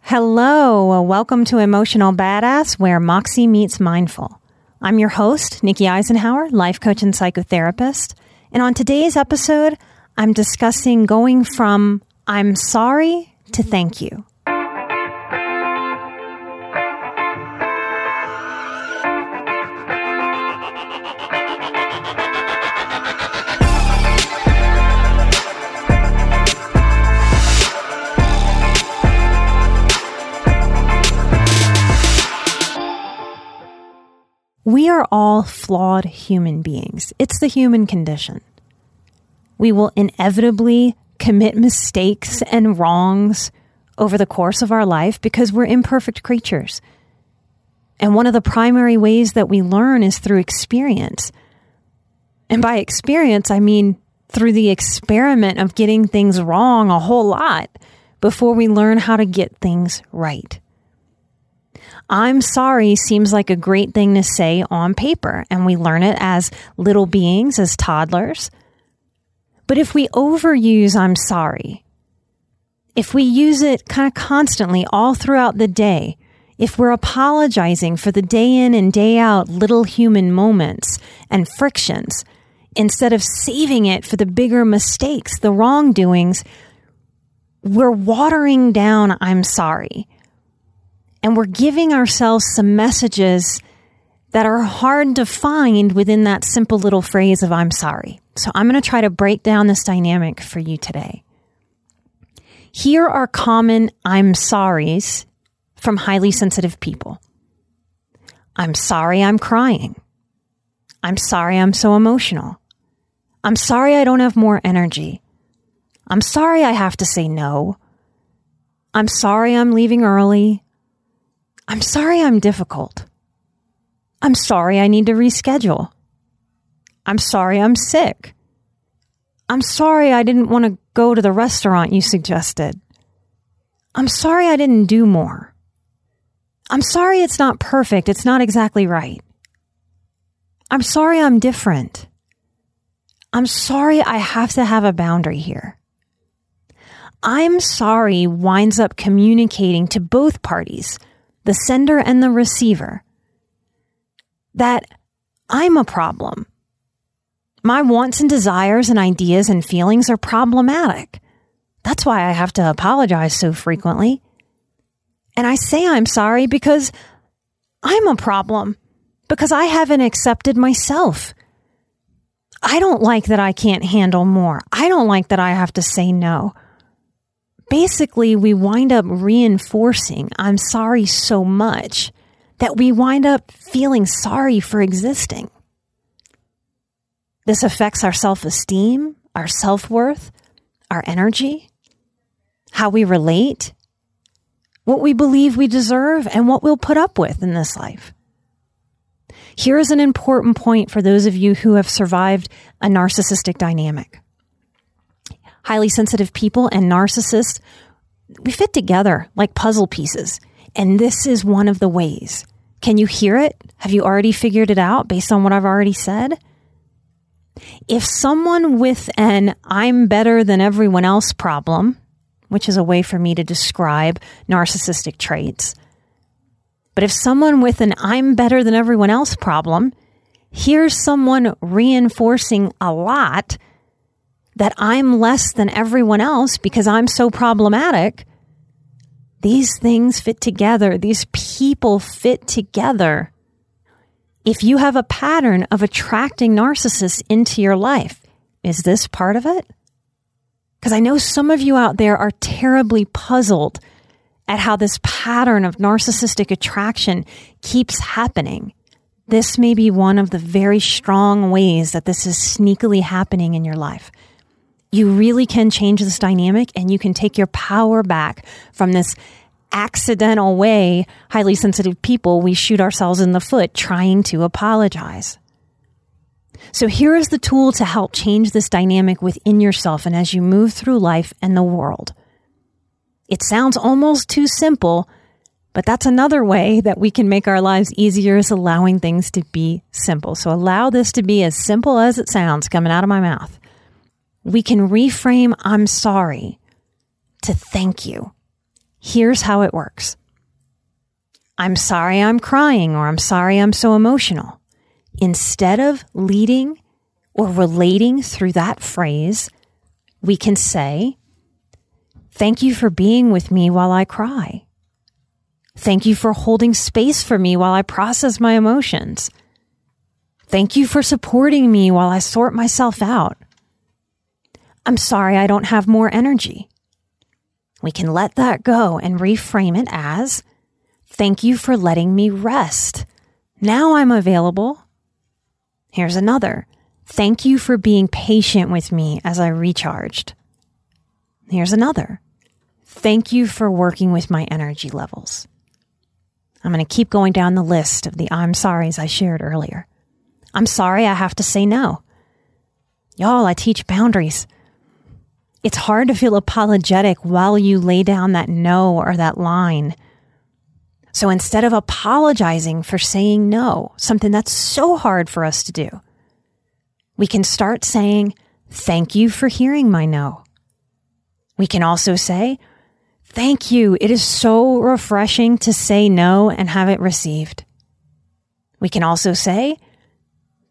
Hello, welcome to Emotional Badass, where Moxie meets Mindful. I'm your host, Nikki Eisenhauer, life coach and psychotherapist. And on today's episode, I'm discussing going from I'm sorry to thank you. We are all flawed human beings. It's the human condition. We will inevitably commit mistakes and wrongs over the course of our life because we're imperfect creatures. And one of the primary ways that we learn is through experience. And by experience, I mean through the experiment of getting things wrong a whole lot before we learn how to get things right. I'm sorry seems like a great thing to say on paper, and we learn it as little beings, as toddlers. But if we overuse I'm sorry, if we use it kind of constantly all throughout the day, if we're apologizing for the day in and day out little human moments and frictions, instead of saving it for the bigger mistakes, the wrongdoings, we're watering down I'm sorry and we're giving ourselves some messages that are hard to find within that simple little phrase of I'm sorry. So I'm going to try to break down this dynamic for you today. Here are common I'm sorries from highly sensitive people. I'm sorry I'm crying. I'm sorry I'm so emotional. I'm sorry I don't have more energy. I'm sorry I have to say no. I'm sorry I'm leaving early. I'm sorry I'm difficult. I'm sorry I need to reschedule. I'm sorry I'm sick. I'm sorry I didn't want to go to the restaurant you suggested. I'm sorry I didn't do more. I'm sorry it's not perfect. It's not exactly right. I'm sorry I'm different. I'm sorry I have to have a boundary here. I'm sorry winds up communicating to both parties the sender and the receiver, that I'm a problem. My wants and desires and ideas and feelings are problematic. That's why I have to apologize so frequently. And I say I'm sorry because I'm a problem, because I haven't accepted myself. I don't like that I can't handle more. I don't like that I have to say no basically we wind up reinforcing I'm sorry so much that we wind up feeling sorry for existing. This affects our self esteem, our self worth, our energy, how we relate, what we believe we deserve, and what we'll put up with in this life. Here is an important point for those of you who have survived a narcissistic dynamic highly sensitive people and narcissists, we fit together like puzzle pieces. And this is one of the ways. Can you hear it? Have you already figured it out based on what I've already said? If someone with an I'm better than everyone else problem, which is a way for me to describe narcissistic traits, but if someone with an I'm better than everyone else problem hears someone reinforcing a lot that I'm less than everyone else because I'm so problematic. These things fit together. These people fit together. If you have a pattern of attracting narcissists into your life, is this part of it? Because I know some of you out there are terribly puzzled at how this pattern of narcissistic attraction keeps happening. This may be one of the very strong ways that this is sneakily happening in your life. You really can change this dynamic and you can take your power back from this accidental way, highly sensitive people, we shoot ourselves in the foot trying to apologize. So here is the tool to help change this dynamic within yourself and as you move through life and the world. It sounds almost too simple, but that's another way that we can make our lives easier is allowing things to be simple. So allow this to be as simple as it sounds coming out of my mouth. We can reframe I'm sorry to thank you. Here's how it works. I'm sorry I'm crying or I'm sorry I'm so emotional. Instead of leading or relating through that phrase, we can say, Thank you for being with me while I cry. Thank you for holding space for me while I process my emotions. Thank you for supporting me while I sort myself out. I'm sorry I don't have more energy. We can let that go and reframe it as Thank you for letting me rest. Now I'm available. Here's another. Thank you for being patient with me as I recharged. Here's another. Thank you for working with my energy levels. I'm going to keep going down the list of the I'm sorries I shared earlier. I'm sorry I have to say no. Y'all, I teach boundaries. It's hard to feel apologetic while you lay down that no or that line. So instead of apologizing for saying no, something that's so hard for us to do, we can start saying, Thank you for hearing my no. We can also say, Thank you. It is so refreshing to say no and have it received. We can also say,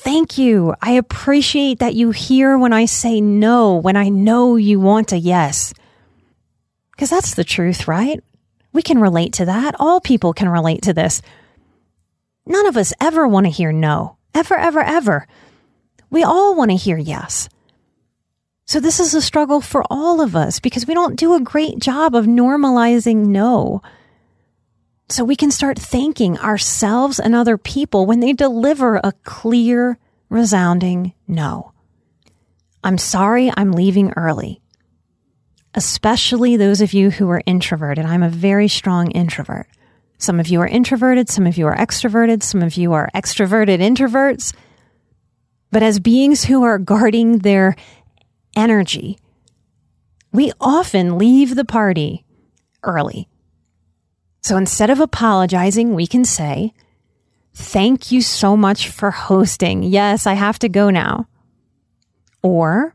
Thank you. I appreciate that you hear when I say no, when I know you want a yes. Because that's the truth, right? We can relate to that. All people can relate to this. None of us ever want to hear no. Ever, ever, ever. We all want to hear yes. So this is a struggle for all of us because we don't do a great job of normalizing no. So we can start thanking ourselves and other people when they deliver a clear, resounding no. I'm sorry I'm leaving early. Especially those of you who are introverted. I'm a very strong introvert. Some of you are introverted, some of you are extroverted, some of you are extroverted introverts. But as beings who are guarding their energy, we often leave the party early so instead of apologizing, we can say, Thank you so much for hosting. Yes, I have to go now. Or,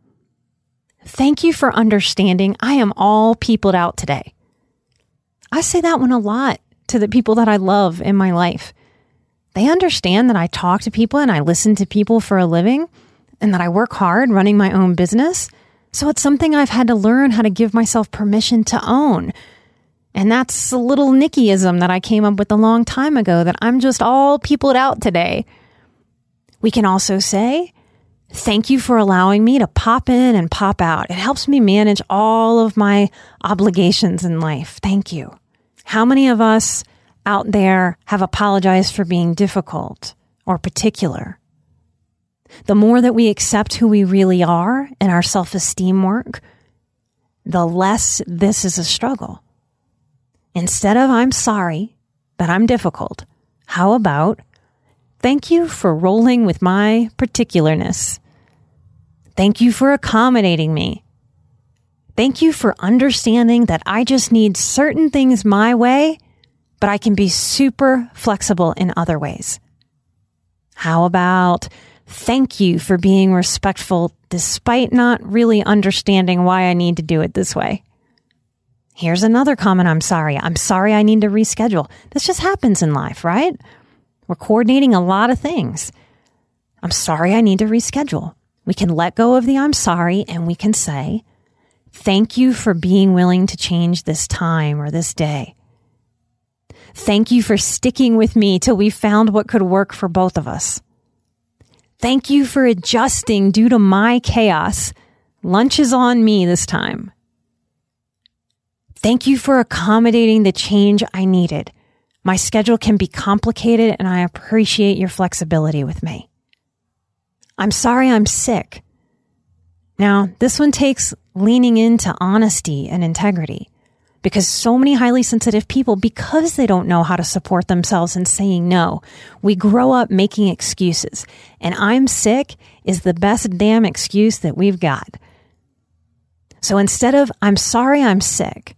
Thank you for understanding. I am all peopled out today. I say that one a lot to the people that I love in my life. They understand that I talk to people and I listen to people for a living and that I work hard running my own business. So it's something I've had to learn how to give myself permission to own and that's a little Nikkiism that I came up with a long time ago that I'm just all peopled out today. We can also say, Thank you for allowing me to pop in and pop out. It helps me manage all of my obligations in life. Thank you. How many of us out there have apologized for being difficult or particular? The more that we accept who we really are in our self esteem work, the less this is a struggle. Instead of I'm sorry but I'm difficult, how about thank you for rolling with my particularness? Thank you for accommodating me. Thank you for understanding that I just need certain things my way, but I can be super flexible in other ways. How about thank you for being respectful despite not really understanding why I need to do it this way? Here's another comment I'm sorry. I'm sorry I need to reschedule. This just happens in life, right? We're coordinating a lot of things. I'm sorry I need to reschedule. We can let go of the I'm sorry and we can say, Thank you for being willing to change this time or this day. Thank you for sticking with me till we found what could work for both of us. Thank you for adjusting due to my chaos. Lunch is on me this time. Thank you for accommodating the change I needed. My schedule can be complicated and I appreciate your flexibility with me. I'm sorry I'm sick. Now, this one takes leaning into honesty and integrity because so many highly sensitive people, because they don't know how to support themselves and saying no, we grow up making excuses. And I'm sick is the best damn excuse that we've got. So instead of, I'm sorry I'm sick,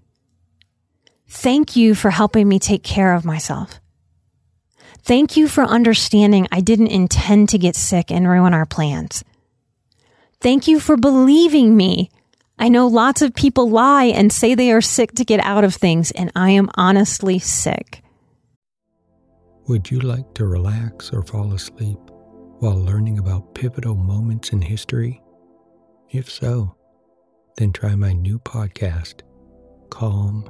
thank you for helping me take care of myself. Thank you for understanding I didn't intend to get sick and ruin our plans. Thank you for believing me. I know lots of people lie and say they are sick to get out of things, and I am honestly sick. Would you like to relax or fall asleep while learning about pivotal moments in history? If so, then try my new podcast, Calm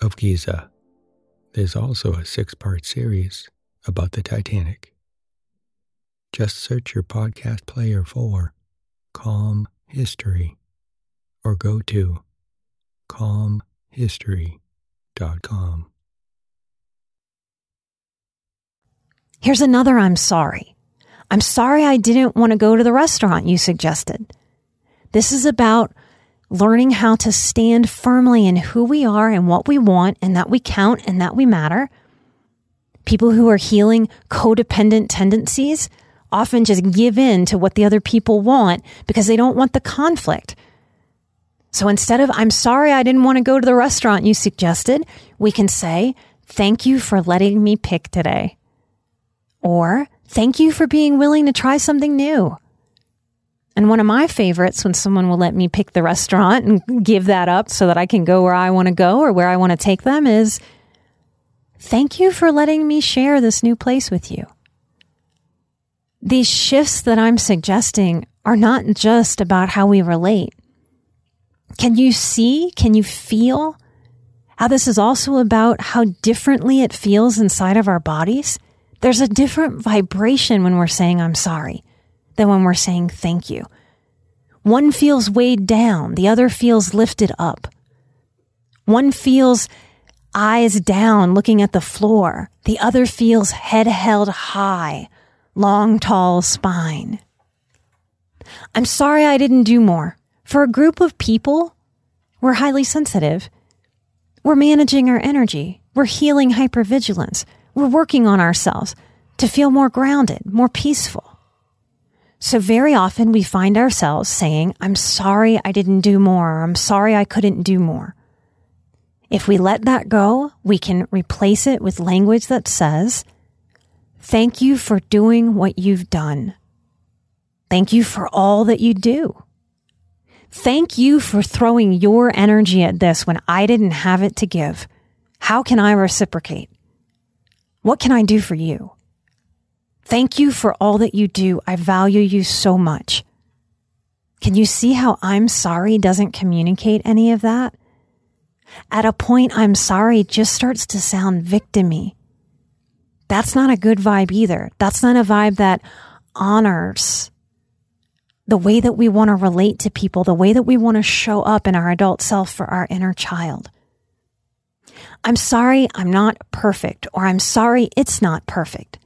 of Giza. There's also a six part series about the Titanic. Just search your podcast player for Calm History or go to calmhistory.com. Here's another I'm sorry. I'm sorry I didn't want to go to the restaurant you suggested. This is about learning how to stand firmly in who we are and what we want and that we count and that we matter. People who are healing codependent tendencies often just give in to what the other people want because they don't want the conflict. So instead of, I'm sorry I didn't want to go to the restaurant you suggested, we can say, thank you for letting me pick today. Or, thank you for being willing to try something new. And one of my favorites when someone will let me pick the restaurant and give that up so that I can go where I want to go or where I want to take them is, thank you for letting me share this new place with you. These shifts that I'm suggesting are not just about how we relate. Can you see? Can you feel how this is also about how differently it feels inside of our bodies? There's a different vibration when we're saying I'm sorry than when we're saying thank you. One feels weighed down, the other feels lifted up. One feels eyes down looking at the floor, the other feels head held high, long, tall spine. I'm sorry I didn't do more. For a group of people, we're highly sensitive. We're managing our energy. We're healing hypervigilance. We're working on ourselves to feel more grounded, more peaceful. So very often we find ourselves saying, I'm sorry I didn't do more. I'm sorry I couldn't do more. If we let that go, we can replace it with language that says, Thank you for doing what you've done. Thank you for all that you do. Thank you for throwing your energy at this when I didn't have it to give. How can I reciprocate? What can I do for you? Thank you for all that you do. I value you so much. Can you see how I'm sorry doesn't communicate any of that? At a point, I'm sorry just starts to sound victimy that's not a good vibe either. That's not a vibe that honors the way that we want to relate to people, the way that we want to show up in our adult self for our inner child. I'm sorry I'm not perfect, or I'm sorry it's not perfect.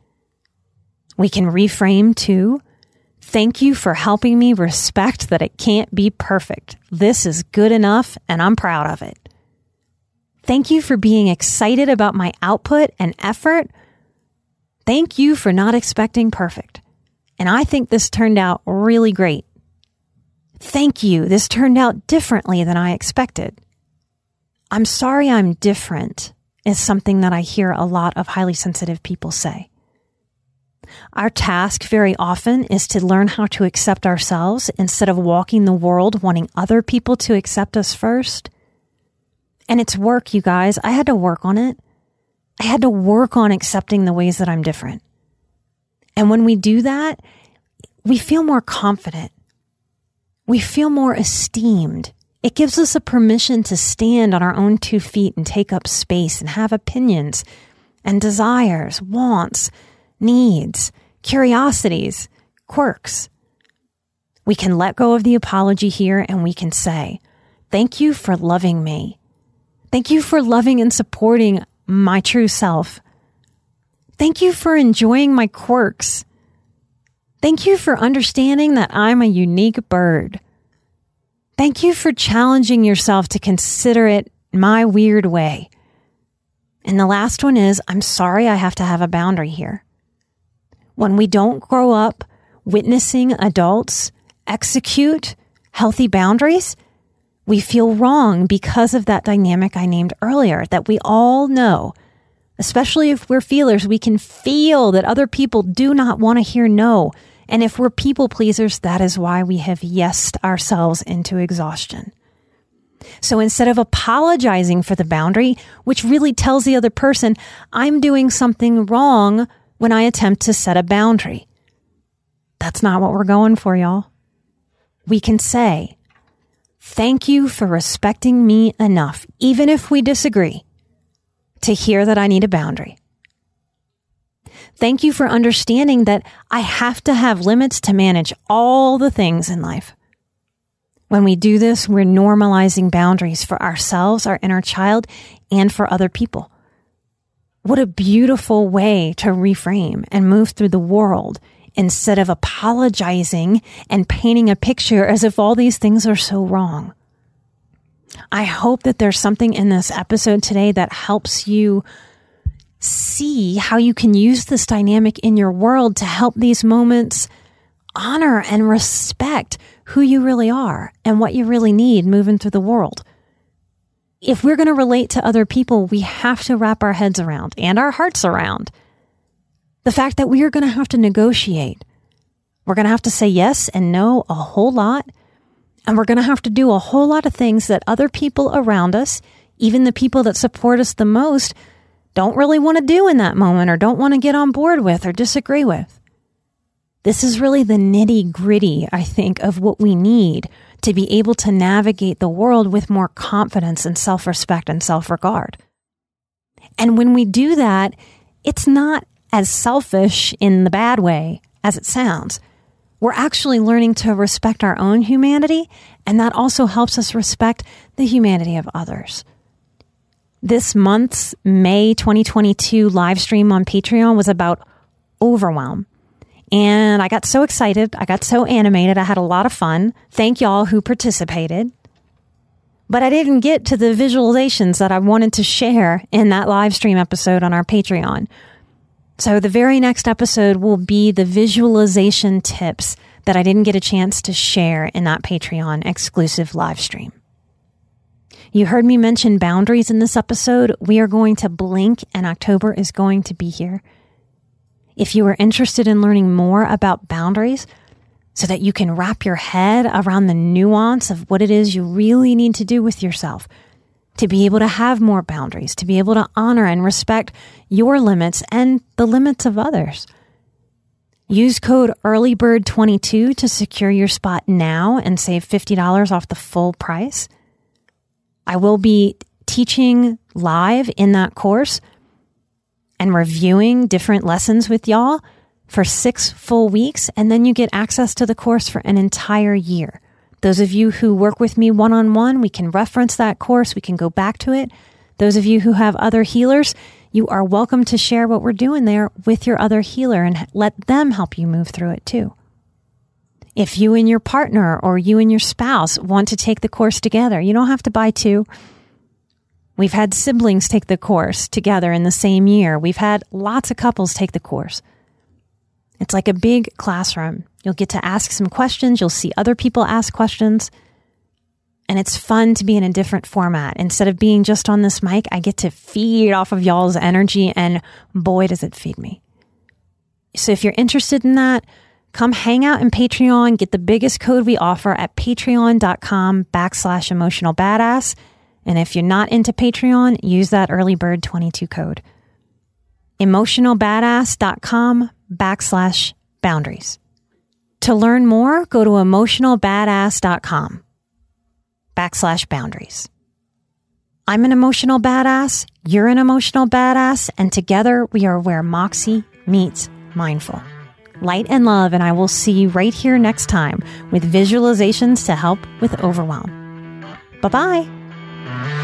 We can reframe to, thank you for helping me respect that it can't be perfect. This is good enough and I'm proud of it. Thank you for being excited about my output and effort Thank you for not expecting perfect. And I think this turned out really great. Thank you. This turned out differently than I expected. I'm sorry I'm different is something that I hear a lot of highly sensitive people say. Our task very often is to learn how to accept ourselves instead of walking the world wanting other people to accept us first. And it's work, you guys. I had to work on it. I had to work on accepting the ways that I'm different. And when we do that, we feel more confident. We feel more esteemed. It gives us a permission to stand on our own two feet and take up space and have opinions and desires, wants, needs, curiosities, quirks. We can let go of the apology here and we can say, Thank you for loving me. Thank you for loving and supporting my true self. Thank you for enjoying my quirks. Thank you for understanding that I'm a unique bird. Thank you for challenging yourself to consider it my weird way. And the last one is I'm sorry I have to have a boundary here. When we don't grow up witnessing adults execute healthy boundaries, we feel wrong because of that dynamic I named earlier that we all know, especially if we're feelers, we can feel that other people do not want to hear no. And if we're people pleasers, that is why we have yesed ourselves into exhaustion. So instead of apologizing for the boundary, which really tells the other person, I'm doing something wrong when I attempt to set a boundary. That's not what we're going for, y'all. We can say, Thank you for respecting me enough, even if we disagree, to hear that I need a boundary. Thank you for understanding that I have to have limits to manage all the things in life. When we do this, we're normalizing boundaries for ourselves, our inner child, and for other people. What a beautiful way to reframe and move through the world instead of apologizing and painting a picture as if all these things are so wrong. I hope that there's something in this episode today that helps you see how you can use this dynamic in your world to help these moments honor and respect who you really are and what you really need moving through the world. If we're going to relate to other people, we have to wrap our heads around and our hearts around the fact that we are going to have to negotiate. We're going to have to say yes and no a whole lot. And we're going to have to do a whole lot of things that other people around us, even the people that support us the most, don't really want to do in that moment or don't want to get on board with or disagree with. This is really the nitty gritty, I think, of what we need to be able to navigate the world with more confidence and self respect and self regard. And when we do that, it's not as selfish in the bad way as it sounds. We're actually learning to respect our own humanity, and that also helps us respect the humanity of others. This month's May 2022 live stream on Patreon was about overwhelm. And I got so excited. I got so animated. I had a lot of fun. Thank y'all who participated. But I didn't get to the visualizations that I wanted to share in that live stream episode on our Patreon. So the very next episode will be the visualization tips that I didn't get a chance to share in that Patreon exclusive live stream. You heard me mention boundaries in this episode. We are going to blink and October is going to be here. If you are interested in learning more about boundaries so that you can wrap your head around the nuance of what it is you really need to do with yourself, to be able to have more boundaries, to be able to honor and respect your limits and the limits of others. Use code EARLYBIRD22 to secure your spot now and save $50 off the full price. I will be teaching live in that course and reviewing different lessons with y'all for six full weeks. And then you get access to the course for an entire year. Those of you who work with me one on one, we can reference that course. We can go back to it. Those of you who have other healers, you are welcome to share what we're doing there with your other healer and let them help you move through it too. If you and your partner or you and your spouse want to take the course together, you don't have to buy two. We've had siblings take the course together in the same year. We've had lots of couples take the course. It's like a big classroom. You'll get to ask some questions, you'll see other people ask questions. And it's fun to be in a different format. Instead of being just on this mic, I get to feed off of y'all's energy, and boy, does it feed me. So if you're interested in that, come hang out in Patreon, get the biggest code we offer at patreon.com backslash emotional badass. And if you're not into Patreon, use that early bird 22 code. Emotionalbadass.com backslash boundaries. To learn more, go to emotionalbadass.com backslash boundaries. I'm an emotional badass, you're an emotional badass, and together we are where Moxie meets mindful. Light and love, and I will see you right here next time with visualizations to help with overwhelm. Bye bye. Mm-hmm.